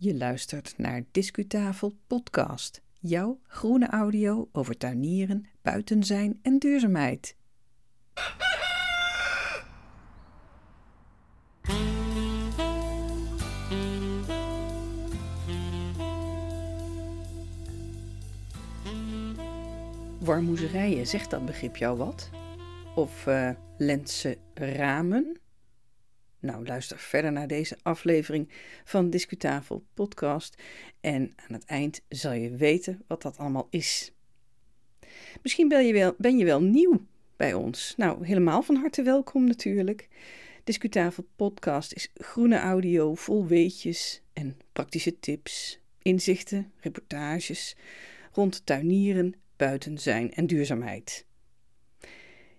Je luistert naar Discutafel Podcast, jouw groene audio over tuinieren, buiten zijn en duurzaamheid. Warmoezerijen, zegt dat begrip jou wat? Of uh, Lentse ramen? Nou, luister verder naar deze aflevering van Discutafel Podcast en aan het eind zal je weten wat dat allemaal is. Misschien ben je wel, ben je wel nieuw bij ons. Nou, helemaal van harte welkom natuurlijk. Discutafel Podcast is groene audio vol weetjes en praktische tips, inzichten, reportages rond tuinieren, buiten zijn en duurzaamheid.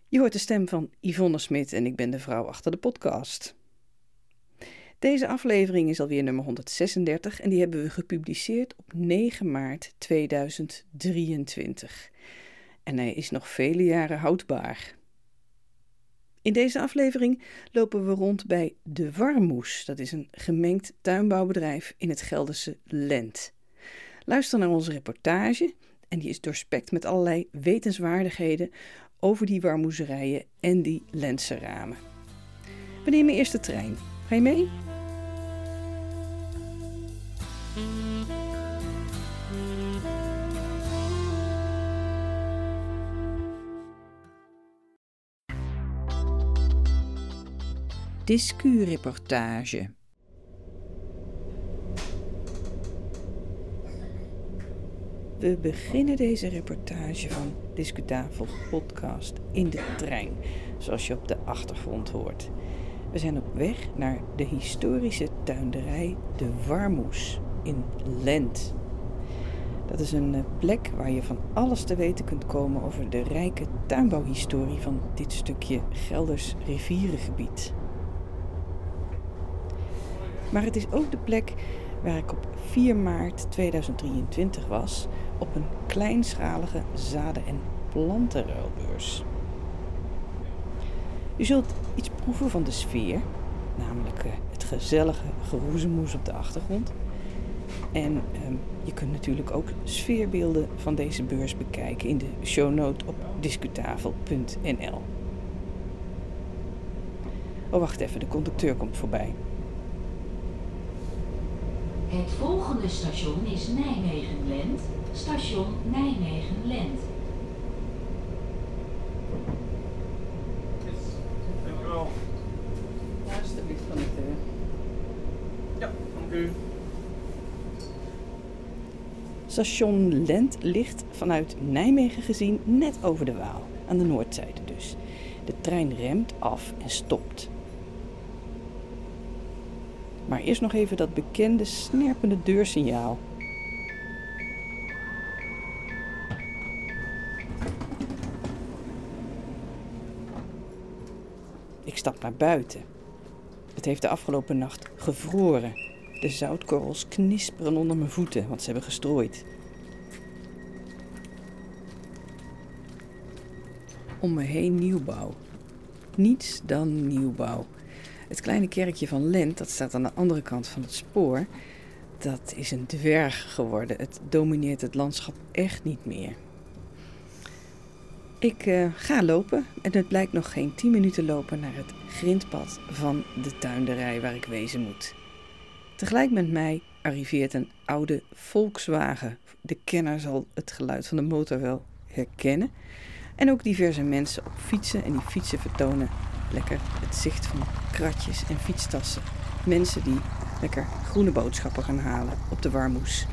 Je hoort de stem van Yvonne Smit en ik ben de vrouw achter de podcast. Deze aflevering is alweer nummer 136 en die hebben we gepubliceerd op 9 maart 2023. En hij is nog vele jaren houdbaar. In deze aflevering lopen we rond bij De Warmoes. Dat is een gemengd tuinbouwbedrijf in het Gelderse Lent. Luister naar onze reportage en die is doorspekt met allerlei wetenswaardigheden over die warmoezerijen en die Lentse ramen. We nemen eerst de trein. Ga je mee? Discu-reportage. We beginnen deze reportage van Discutafel podcast in de trein, zoals je op de achtergrond hoort. We zijn op weg naar de historische tuinderij De Warmoes in Lent. Dat is een eh, plek waar je van alles te weten kunt komen over de rijke tuinbouwhistorie van dit stukje Gelders rivierengebied. Maar het is ook de plek waar ik op 4 maart 2023 was op een kleinschalige zaden- en plantenruilbeurs. U zult iets proeven van de sfeer, namelijk eh, het gezellige geroezemoes op de achtergrond. En ehm, je kunt natuurlijk ook sfeerbeelden van deze beurs bekijken in de shownote op discutafel.nl. Oh, wacht even, de conducteur komt voorbij. Het volgende station is Nijmegen-Lent, station Nijmegen-Lent. Dank u wel. Ja, alsjeblieft. Ja, dank u. Station Lent ligt vanuit Nijmegen gezien net over de Waal, aan de noordzijde dus. De trein remt af en stopt. Maar eerst nog even dat bekende snerpende deursignaal. Ik stap naar buiten. Het heeft de afgelopen nacht gevroren. De zoutkorrels knisperen onder mijn voeten, want ze hebben gestrooid. Om me heen nieuwbouw. Niets dan nieuwbouw. Het kleine kerkje van Lent, dat staat aan de andere kant van het spoor, dat is een dwerg geworden. Het domineert het landschap echt niet meer. Ik uh, ga lopen en het blijkt nog geen 10 minuten lopen naar het grindpad van de tuinderij waar ik wezen moet. Tegelijk met mij arriveert een oude Volkswagen. De kenner zal het geluid van de motor wel herkennen. En ook diverse mensen op fietsen en die fietsen vertonen lekker het zicht van kratjes en fietstassen. Mensen die lekker groene boodschappen gaan halen op de warmoes.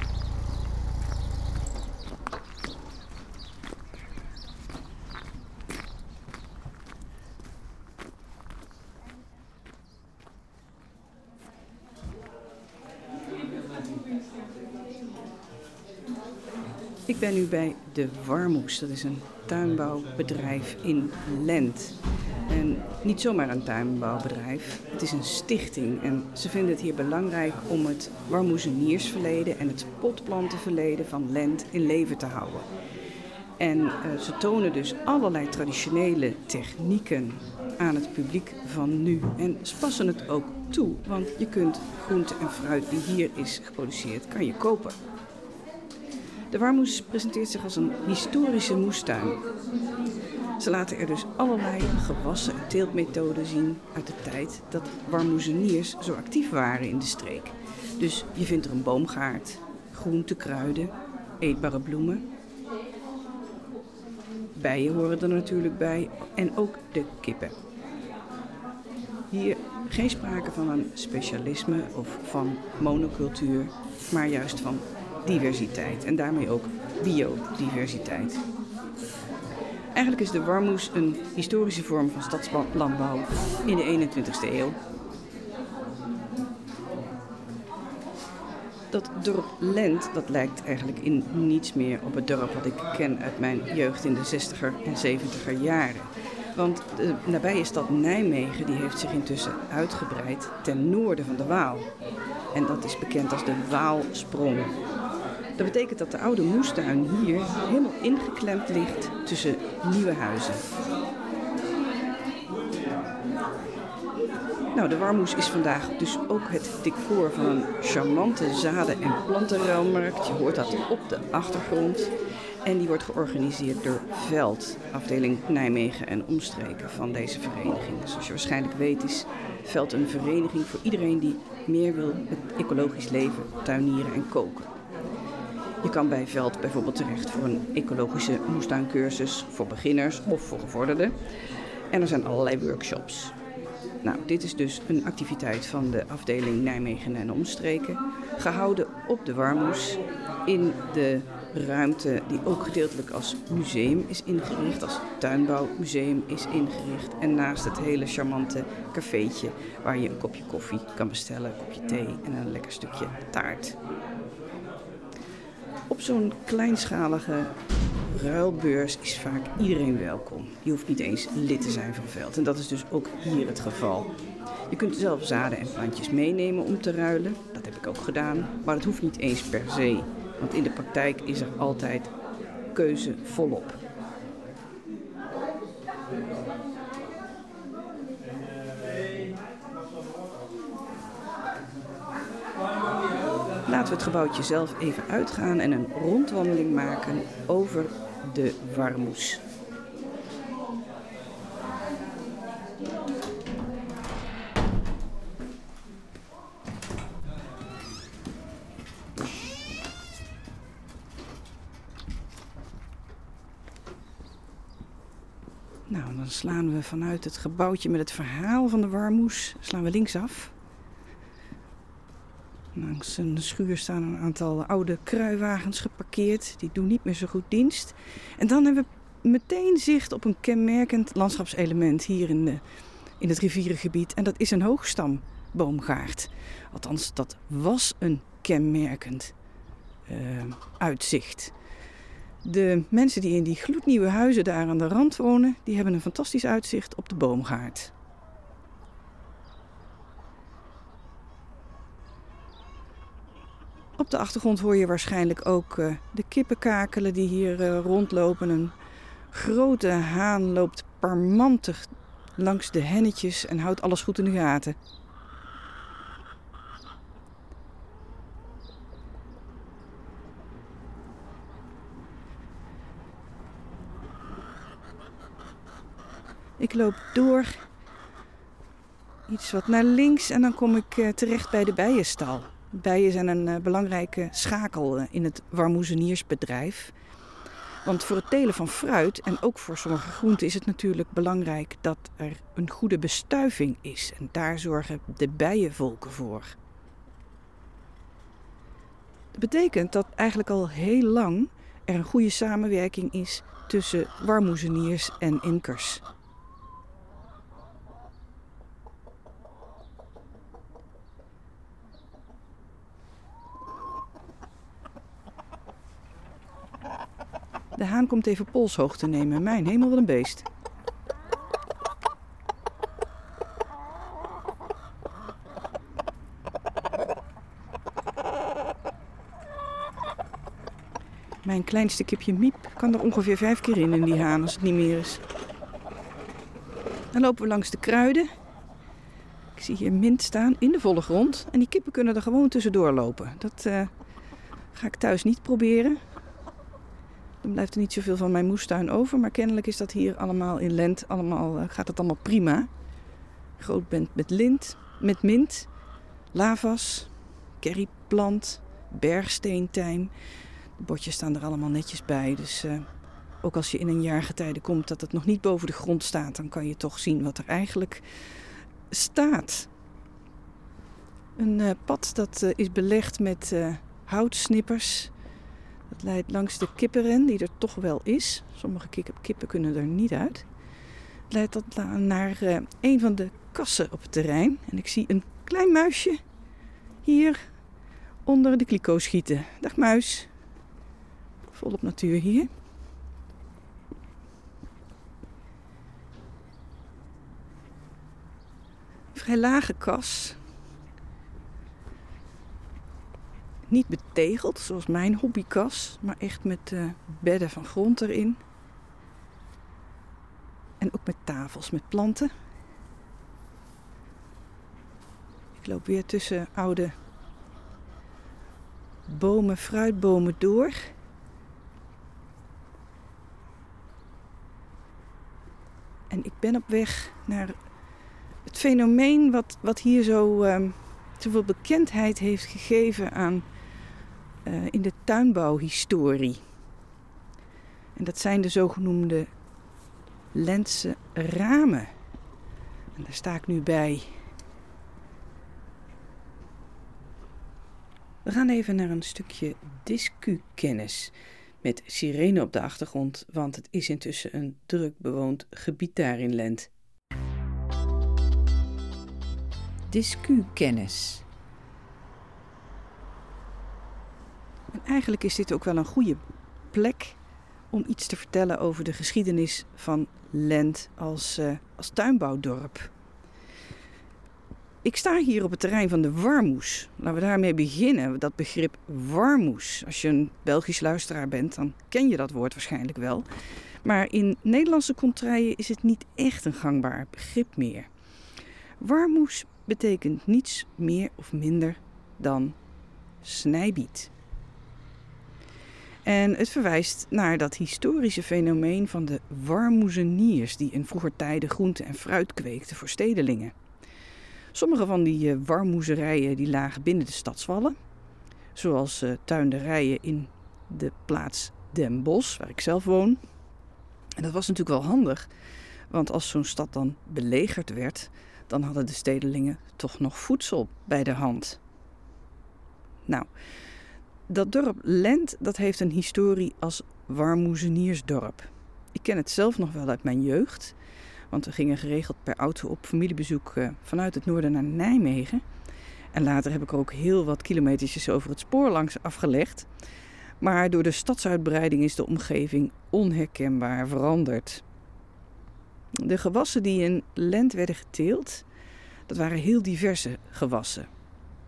Ik ben nu bij De Warmoes. Dat is een tuinbouwbedrijf in Lent. En niet zomaar een tuinbouwbedrijf, het is een stichting. En ze vinden het hier belangrijk om het warmoezeniersverleden en het potplantenverleden van Lent in leven te houden. En uh, ze tonen dus allerlei traditionele technieken aan het publiek van nu. En ze passen het ook toe, want je kunt groente en fruit die hier is geproduceerd, kan je kopen. De Warmoes presenteert zich als een historische moestuin. Ze laten er dus allerlei gewassen en teeltmethoden zien uit de tijd dat warmoezeniers zo actief waren in de streek. Dus je vindt er een boomgaard, groente, kruiden, eetbare bloemen. Bijen horen er natuurlijk bij en ook de kippen. Hier geen sprake van een specialisme of van monocultuur, maar juist van diversiteit en daarmee ook biodiversiteit. Eigenlijk is de warmoes een historische vorm van stadslandbouw in de 21ste eeuw. Dat dorp Lent dat lijkt eigenlijk in niets meer op het dorp wat ik ken uit mijn jeugd in de 60er en 70er jaren. Want de nabije stad Nijmegen die heeft zich intussen uitgebreid ten noorden van de Waal. En dat is bekend als de Waalsprong. Dat betekent dat de oude moestuin hier helemaal ingeklemd ligt tussen nieuwe huizen. Nou, de Warmoes is vandaag dus ook het decor van een charmante zaden- en plantenruilmarkt. Je hoort dat op de achtergrond. En die wordt georganiseerd door VELD, afdeling Nijmegen en omstreken van deze vereniging. Zoals je waarschijnlijk weet is VELD een vereniging voor iedereen die meer wil met ecologisch leven, tuinieren en koken. Je kan bij Veld bijvoorbeeld terecht voor een ecologische moestuincursus voor beginners of voor gevorderden. En er zijn allerlei workshops. Nou, dit is dus een activiteit van de afdeling Nijmegen en omstreken, gehouden op de Warmoes in de ruimte die ook gedeeltelijk als museum is ingericht, als tuinbouwmuseum is ingericht. En naast het hele charmante cafeetje waar je een kopje koffie kan bestellen, een kopje thee en een lekker stukje taart. Op zo'n kleinschalige ruilbeurs is vaak iedereen welkom. Je hoeft niet eens lid te zijn van Veld. En dat is dus ook hier het geval. Je kunt zelf zaden en plantjes meenemen om te ruilen. Dat heb ik ook gedaan. Maar dat hoeft niet eens per se. Want in de praktijk is er altijd keuze volop. Laten we het gebouwtje zelf even uitgaan en een rondwandeling maken over de Warmoes. Nou, dan slaan we vanuit het gebouwtje met het verhaal van de Warmoes, slaan we linksaf. Langs een schuur staan een aantal oude kruiwagens geparkeerd. Die doen niet meer zo goed dienst. En dan hebben we meteen zicht op een kenmerkend landschapselement hier in, de, in het rivierengebied. En dat is een hoogstamboomgaard. Althans, dat was een kenmerkend uh, uitzicht. De mensen die in die gloednieuwe huizen daar aan de rand wonen, die hebben een fantastisch uitzicht op de boomgaard. Op de achtergrond hoor je waarschijnlijk ook uh, de kippen kakelen die hier uh, rondlopen. Een grote haan loopt parmantig langs de hennetjes en houdt alles goed in de gaten. Ik loop door iets wat naar links en dan kom ik uh, terecht bij de bijenstal. Bijen zijn een uh, belangrijke schakel uh, in het warmoezeniersbedrijf. Want voor het telen van fruit en ook voor sommige groenten is het natuurlijk belangrijk dat er een goede bestuiving is. En daar zorgen de bijenvolken voor. Dat betekent dat eigenlijk al heel lang er een goede samenwerking is tussen warmoezeniers en imkers. De haan komt even polshoogte nemen. Mijn hemel, wat een beest. Mijn kleinste kipje Miep kan er ongeveer vijf keer in in die haan als het niet meer is. Dan lopen we langs de kruiden. Ik zie hier mint staan in de volle grond. En die kippen kunnen er gewoon tussendoor lopen. Dat eh, ga ik thuis niet proberen. Blijft er niet zoveel van mijn moestuin over. Maar kennelijk is dat hier allemaal in Lent. Allemaal, eh, gaat het allemaal prima. Groot bent met lint, met mint, lavas, curryplant, bergsteentijm. De botjes staan er allemaal netjes bij. Dus eh, ook als je in een jaargetijde komt dat het nog niet boven de grond staat, dan kan je toch zien wat er eigenlijk staat. Een uh, pad dat is belegd met houtsnippers. Dat leidt langs de kippenren, die er toch wel is. Sommige kippen kunnen er niet uit. Het leidt dat naar een van de kassen op het terrein. En ik zie een klein muisje hier onder de kliko schieten. Dag muis. Volop natuur hier. vrij lage kas. Niet betegeld zoals mijn hobbykas, maar echt met uh, bedden van grond erin. En ook met tafels met planten. Ik loop weer tussen oude bomen, fruitbomen door. En ik ben op weg naar het fenomeen wat, wat hier zo um, zoveel bekendheid heeft gegeven aan in de tuinbouwhistorie. En dat zijn de zogenoemde Lentse ramen. En daar sta ik nu bij. We gaan even naar een stukje discu-kennis met sirene op de achtergrond, want het is intussen een druk bewoond gebied daar in Lent. discu-kennis. En eigenlijk is dit ook wel een goede plek om iets te vertellen over de geschiedenis van Lent als, uh, als tuinbouwdorp. Ik sta hier op het terrein van de Warmoes. Laten we daarmee beginnen, dat begrip Warmoes. Als je een Belgisch luisteraar bent, dan ken je dat woord waarschijnlijk wel. Maar in Nederlandse contraien is het niet echt een gangbaar begrip meer. Warmoes betekent niets meer of minder dan snijbiet. En het verwijst naar dat historische fenomeen van de warmoezeniers die in vroeger tijden groente en fruit kweekten voor stedelingen. Sommige van die uh, warmoezerijen die lagen binnen de stadswallen, zoals uh, tuinderijen in de plaats Den Bosch, waar ik zelf woon. En dat was natuurlijk wel handig, want als zo'n stad dan belegerd werd, dan hadden de stedelingen toch nog voedsel bij de hand. Nou, dat dorp Lent dat heeft een historie als warmoezeniersdorp. Ik ken het zelf nog wel uit mijn jeugd, want we gingen geregeld per auto op familiebezoek eh, vanuit het noorden naar Nijmegen. En later heb ik ook heel wat kilometertjes over het spoor langs afgelegd. Maar door de stadsuitbreiding is de omgeving onherkenbaar veranderd. De gewassen die in Lent werden geteeld, dat waren heel diverse gewassen.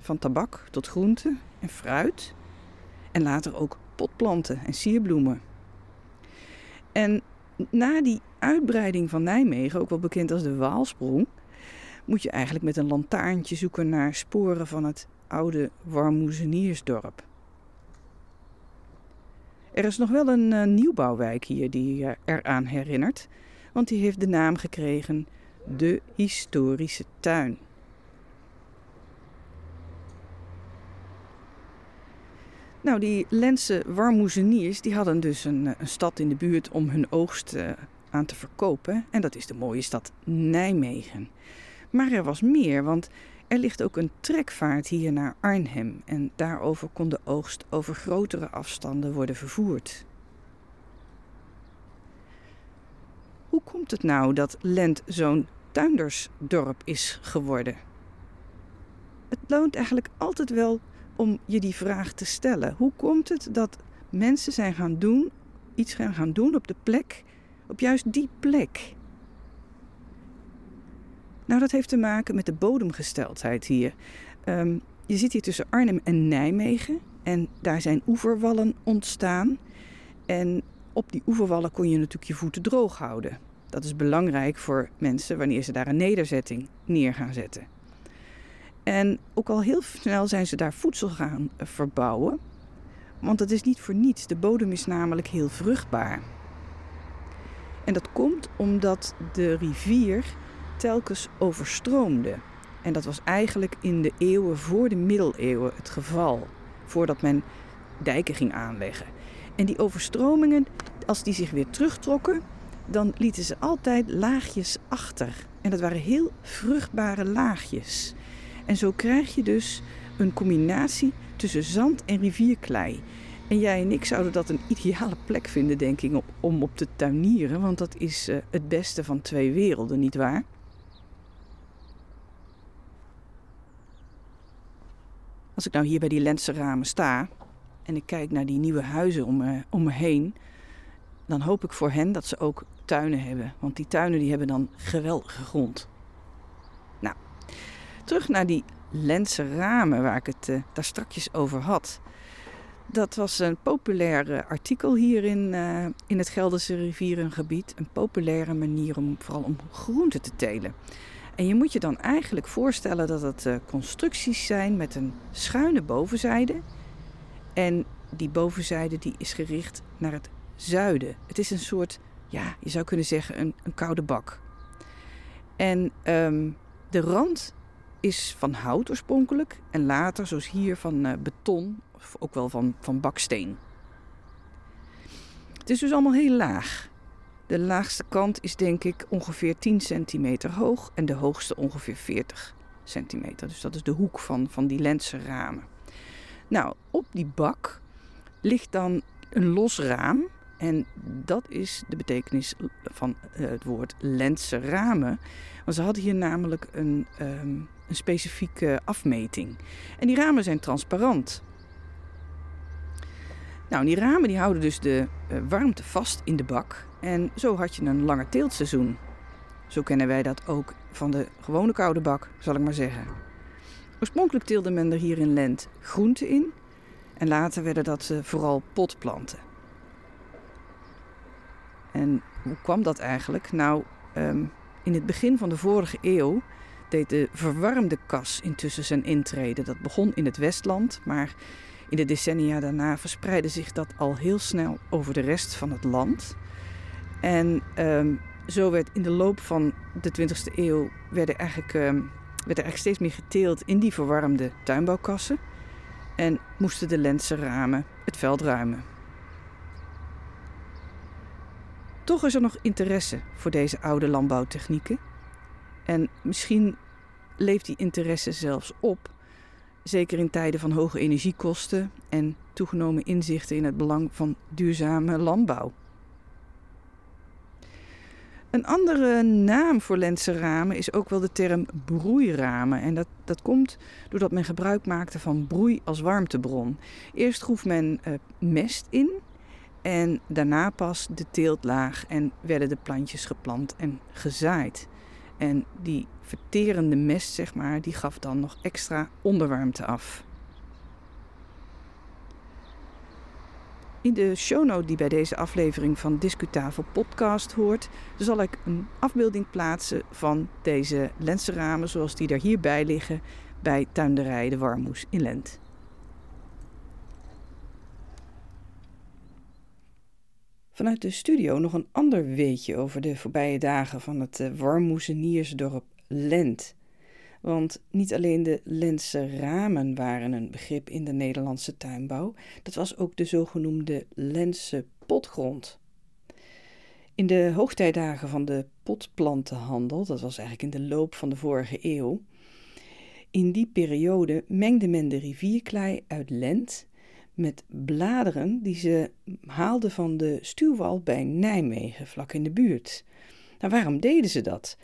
Van tabak tot groenten en fruit. En later ook potplanten en sierbloemen. En na die uitbreiding van Nijmegen, ook wel bekend als de Waalsprong, moet je eigenlijk met een lantaarntje zoeken naar sporen van het oude Warmoezeniersdorp. Er is nog wel een uh, nieuwbouwwijk hier die uh, eraan herinnert want die heeft de naam gekregen de historische tuin. Nou, die Lentse warmoezeniers die hadden dus een, eh, stad in de buurt om hun oogst uh, aan te verkopen. En dat is de mooie stad Nijmegen. Maar er was meer, want er ligt ook een trekvaart hier naar Arnhem. En daarover kon de oogst over grotere afstanden worden vervoerd. Hoe komt het nou dat Lent zo'n tuindersdorp is geworden? Het loont eigenlijk altijd wel om je die vraag te stellen. Hoe komt het dat mensen zijn gaan doen, iets zijn gaan doen op de plek, op juist die plek? Nou, dat heeft te maken met de bodemgesteldheid hier. Um, je zit hier tussen Arnhem en Nijmegen en daar zijn oeverwallen ontstaan. En op die oeverwallen kon je natuurlijk je voeten droog houden. Dat is belangrijk voor mensen wanneer ze daar een nederzetting neer gaan zetten. En ook al heel snel zijn ze daar voedsel gaan eh, verbouwen. Want het is niet voor niets. De bodem is namelijk heel vruchtbaar. En dat komt omdat de rivier telkens overstroomde. En dat was eigenlijk in de eeuwen voor de middeleeuwen het geval. Voordat men dijken ging aanleggen. En die overstromingen, als die zich weer terugtrokken, dan lieten ze altijd laagjes achter. En dat waren heel vruchtbare laagjes. En zo krijg je dus een combinatie tussen zand en rivierklei. En jij en ik zouden dat een ideale plek vinden, denk ik, om op te tuinieren. Want dat is uh, het beste van twee werelden, nietwaar? Als ik nou hier bij die lenzenramen sta en ik kijk naar die nieuwe huizen om me, om me heen, dan hoop ik voor hen dat ze ook tuinen hebben. Want die tuinen die hebben dan geweldige grond. Terug naar die lenzenramen waar ik het uh, daar strakjes over had. Dat was een populair artikel hier in, uh, in het Gelderse rivierengebied. Een populaire manier om vooral om groenten te telen. En je moet je dan eigenlijk voorstellen dat het uh, constructies zijn met een schuine bovenzijde. En die bovenzijde die is gericht naar het zuiden. Het is een soort, ja, je zou kunnen zeggen een, een koude bak. En um, de rand is van hout oorspronkelijk en later, zoals hier, van uh, beton of ook wel van, van baksteen. Het is dus allemaal heel laag. De laagste kant is denk ik ongeveer 10 centimeter hoog en de hoogste ongeveer 40 centimeter. Dus dat is de hoek van, van die lenzenramen. Nou, op die bak ligt dan een los raam. En dat is de betekenis van uh, het woord lenzenramen. Want ze hadden hier namelijk een, um, een specifieke afmeting. En die ramen zijn transparant. Nou, die ramen die houden dus de uh, warmte vast in de bak. En zo had je een langer teeltseizoen. Zo kennen wij dat ook van de gewone koude bak, zal ik maar zeggen. Oorspronkelijk teelde men er hier in Lent groenten in. En later werden dat uh, vooral potplanten. En hoe kwam dat eigenlijk? Nou, um, in het begin van de vorige eeuw deed de verwarmde kas intussen zijn intrede. Dat begon in het Westland, maar in de decennia daarna verspreidde zich dat al heel snel over de rest van het land. En um, zo werd in de loop van de 20e eeuw eigenlijk, um, werd er eigenlijk steeds meer geteeld in die verwarmde tuinbouwkassen. En moesten de lenzenramen het veld ruimen. Toch is er nog interesse voor deze oude landbouwtechnieken. En misschien leeft die interesse zelfs op, zeker in tijden van hoge energiekosten en toegenomen inzichten in het belang van duurzame landbouw. Een andere naam voor lenzenramen is ook wel de term broeiramen. En dat, dat komt doordat men gebruik maakte van broei als warmtebron. Eerst groef men uh, mest in en daarna pas de teeltlaag en werden de plantjes geplant en gezaaid. En die verterende mest, zeg maar, die gaf dan nog extra onderwarmte af. In de shownote die bij deze aflevering van Discutafel podcast hoort, zal ik een afbeelding plaatsen van deze lenzenramen zoals die er hierbij liggen bij tuinderij De Warmoes in Lent. Vanuit de studio nog een ander weetje over de voorbije dagen van het uh, Warmoeseniersdorp Lent. Want niet alleen de Lentse ramen waren een begrip in de Nederlandse tuinbouw, dat was ook de zogenoemde Lentse potgrond. In de hoogtijdagen van de potplantenhandel, dat was eigenlijk in de loop van de vorige eeuw, in die periode mengde men de rivierklei uit Lent met bladeren die ze haalden van de stuwwal bij Nijmegen, vlak in de buurt. Nou, waarom deden ze dat?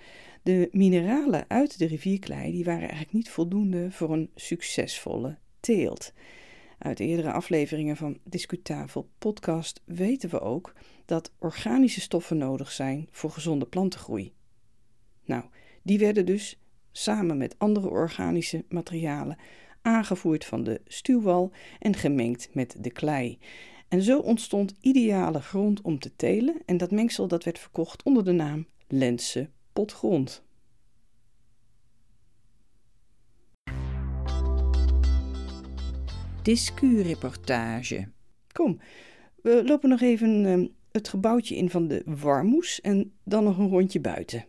De mineralen uit de rivierklei die waren eigenlijk niet voldoende voor een succesvolle teelt. Uit eerdere afleveringen van Discutafel podcast weten we ook dat organische stoffen nodig zijn voor gezonde plantengroei. Nou, die werden dus samen met andere organische materialen aangevoerd van de stuwwal en gemengd met de klei. En zo ontstond ideale grond om te telen en dat mengsel dat werd verkocht onder de naam Lentse potgrond. discu-reportage. Kom, we lopen nog even ehm, het gebouwtje in van de Warmoes en dan nog een rondje buiten.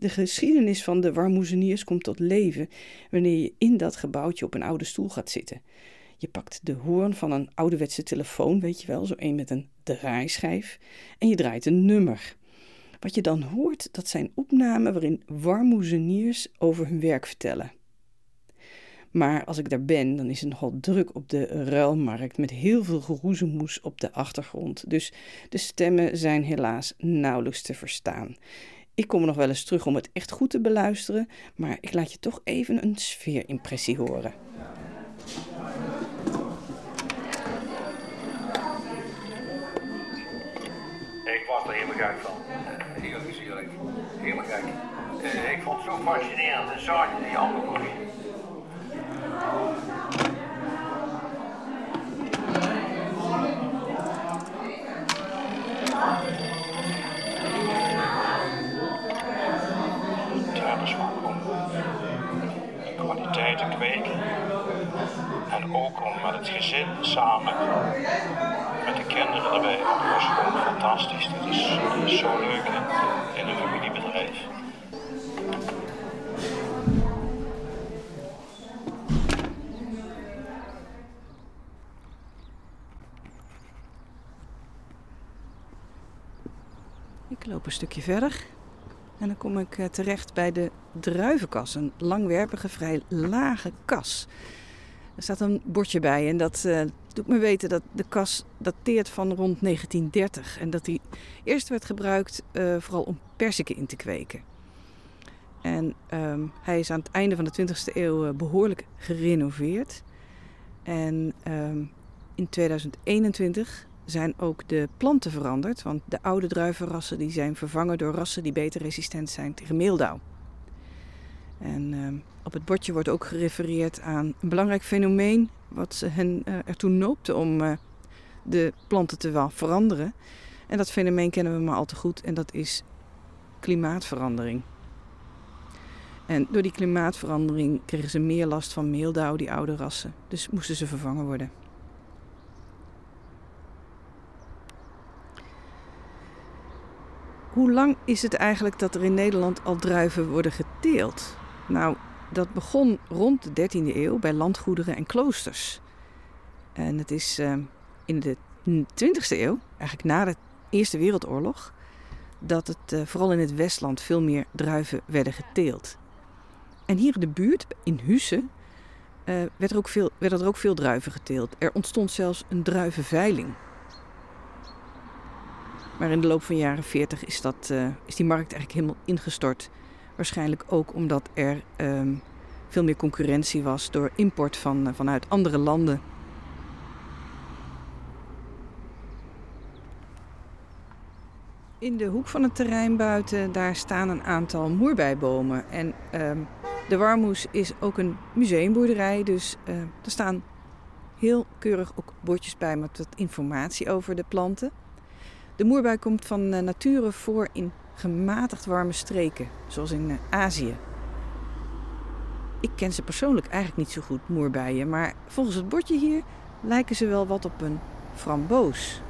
De geschiedenis van de Warmoezeniers komt tot leven wanneer je in dat gebouwtje op een oude stoel gaat zitten. Je pakt de hoorn van een ouderwetse telefoon, weet je wel, zo een met een draaischijf, en je draait een nummer. Wat je dan hoort, dat zijn opnamen waarin warmoezeniers over hun werk vertellen. Maar als ik daar ben, dan is het nogal druk op de ruilmarkt met heel veel geroezemoes op de achtergrond. Dus de stemmen zijn helaas nauwelijks te verstaan. Ik kom nog wel eens terug om het echt goed te beluisteren, maar ik laat je toch even een sfeerimpressie horen. Ik was er helemaal gek van. Heel gezellig. Helemaal gek. Eh, ik vond het zo fascinerend. En zag je die andere En ook om met het gezin samen, met de kinderen erbij. Dat is gewoon fantastisch. Dat is, dat is zo leuk in, in een familiebedrijf. Ik loop een stukje verder en dan kom ik eh, terecht bij de druivenkas. Een langwerpige, vrij lage kas. Er staat een bordje bij en dat eh, doet me weten dat de kas dateert van rond 1930. En dat die eerst werd gebruikt eh, vooral om perziken in te kweken. En ehm, hij is aan het einde van de 20e eeuw eh, behoorlijk gerenoveerd. En ehm, in 2021 zijn ook de planten veranderd. Want de oude druivenrassen die zijn vervangen door rassen die beter resistent zijn tegen meeldauw. En ehm, op het bordje wordt ook gerefereerd aan een belangrijk fenomeen wat ze hen eh, ertoe noopte om eh, de planten te veranderen. En dat fenomeen kennen we maar al te goed en dat is klimaatverandering. En door die klimaatverandering kregen ze meer last van meeldauw, die oude rassen. Dus moesten ze vervangen worden. Hoe lang is het eigenlijk dat er in Nederland al druiven worden geteeld? Nou, dat begon rond de 13e eeuw bij landgoederen en kloosters. En het is uh, in de 20e eeuw, eigenlijk na de Eerste Wereldoorlog, dat het uh, vooral in het Westland veel meer druiven werden geteeld. En hier in de buurt, in Hussen, uh, werd er werden er ook veel druiven geteeld. Er ontstond zelfs een druivenveiling. Maar in de loop van de jaren 40 is, dat, uh, is die markt eigenlijk helemaal ingestort. Waarschijnlijk ook omdat er um, veel meer concurrentie was door import van, uh, vanuit andere landen. In de hoek van het terrein buiten, daar staan een aantal moerbeibomen. En um, de Warmoes is ook een museumboerderij, dus uh, er staan heel keurig ook bordjes bij met wat informatie over de planten. De moerbui komt van uh, nature voor in gematigd warme streken, zoals in uh, Azië. Ik ken ze persoonlijk eigenlijk niet zo goed, moerbijen, maar volgens het bordje hier lijken ze wel wat op een framboos.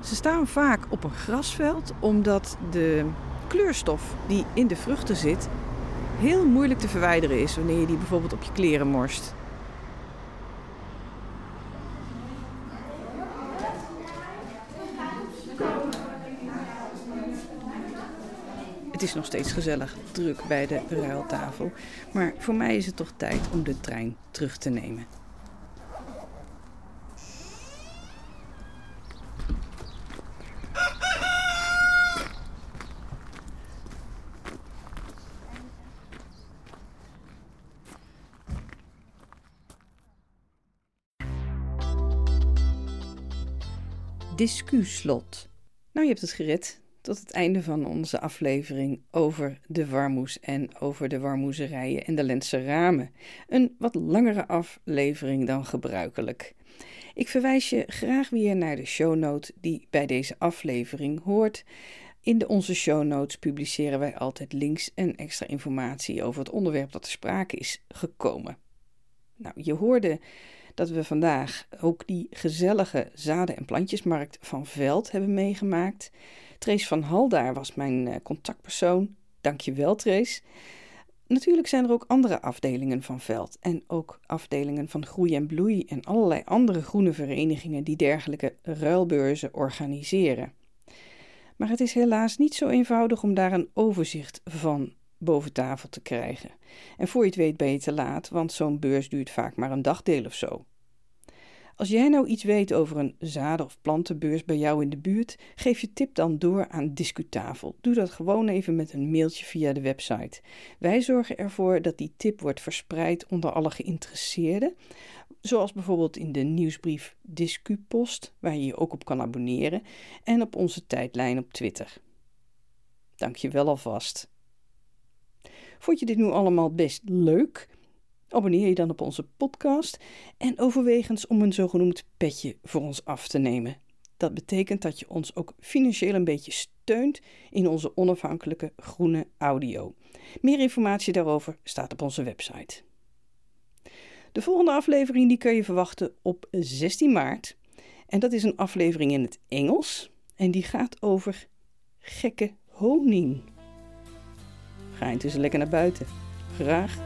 Ze staan vaak op een grasveld omdat de kleurstof die in de vruchten zit heel moeilijk te verwijderen is wanneer je die bijvoorbeeld op je kleren morst. Het is nog steeds gezellig druk bij de ruiltafel, maar voor mij is het toch tijd om de trein terug te nemen. Discuslot. Nou, je hebt het gered tot het einde van onze aflevering over de warmoes en over de warmoezerijen en de Lentse ramen. Een wat langere aflevering dan gebruikelijk. Ik verwijs je graag weer naar de shownote die bij deze aflevering hoort. In de onze shownotes publiceren wij altijd links en extra informatie over het onderwerp dat ter sprake is gekomen. Nou, je hoorde dat we vandaag ook die gezellige zaden- en plantjesmarkt van Veld hebben meegemaakt. Trace van Haldaar was mijn uh, contactpersoon. Dankjewel, Trace. Natuurlijk zijn er ook andere afdelingen van Veld en ook afdelingen van Groei en Bloei en allerlei andere groene verenigingen die dergelijke ruilbeurzen organiseren. Maar het is helaas niet zo eenvoudig om daar een overzicht van boven tafel te krijgen. En voor je het weet ben je te laat, want zo'n beurs duurt vaak maar een dagdeel of zo. Als jij nou iets weet over een zaden- of plantenbeurs bij jou in de buurt, geef je tip dan door aan Discutafel. Doe dat gewoon even met een mailtje via de website. Wij zorgen ervoor dat die tip wordt verspreid onder alle geïnteresseerden, zoals bijvoorbeeld in de nieuwsbrief Discupost, waar je je ook op kan abonneren, en op onze tijdlijn op Twitter. Dank je wel alvast. Vond je dit nu allemaal best leuk? Abonneer je dan op onze podcast en overwegens om een zogenoemd petje voor ons af te nemen. Dat betekent dat je ons ook financieel een beetje steunt in onze onafhankelijke groene audio. Meer informatie daarover staat op onze website. De volgende aflevering die kun je verwachten op 16 maart. En dat is een aflevering in het Engels. En die gaat over gekke honing. Ga intussen lekker naar buiten. Graag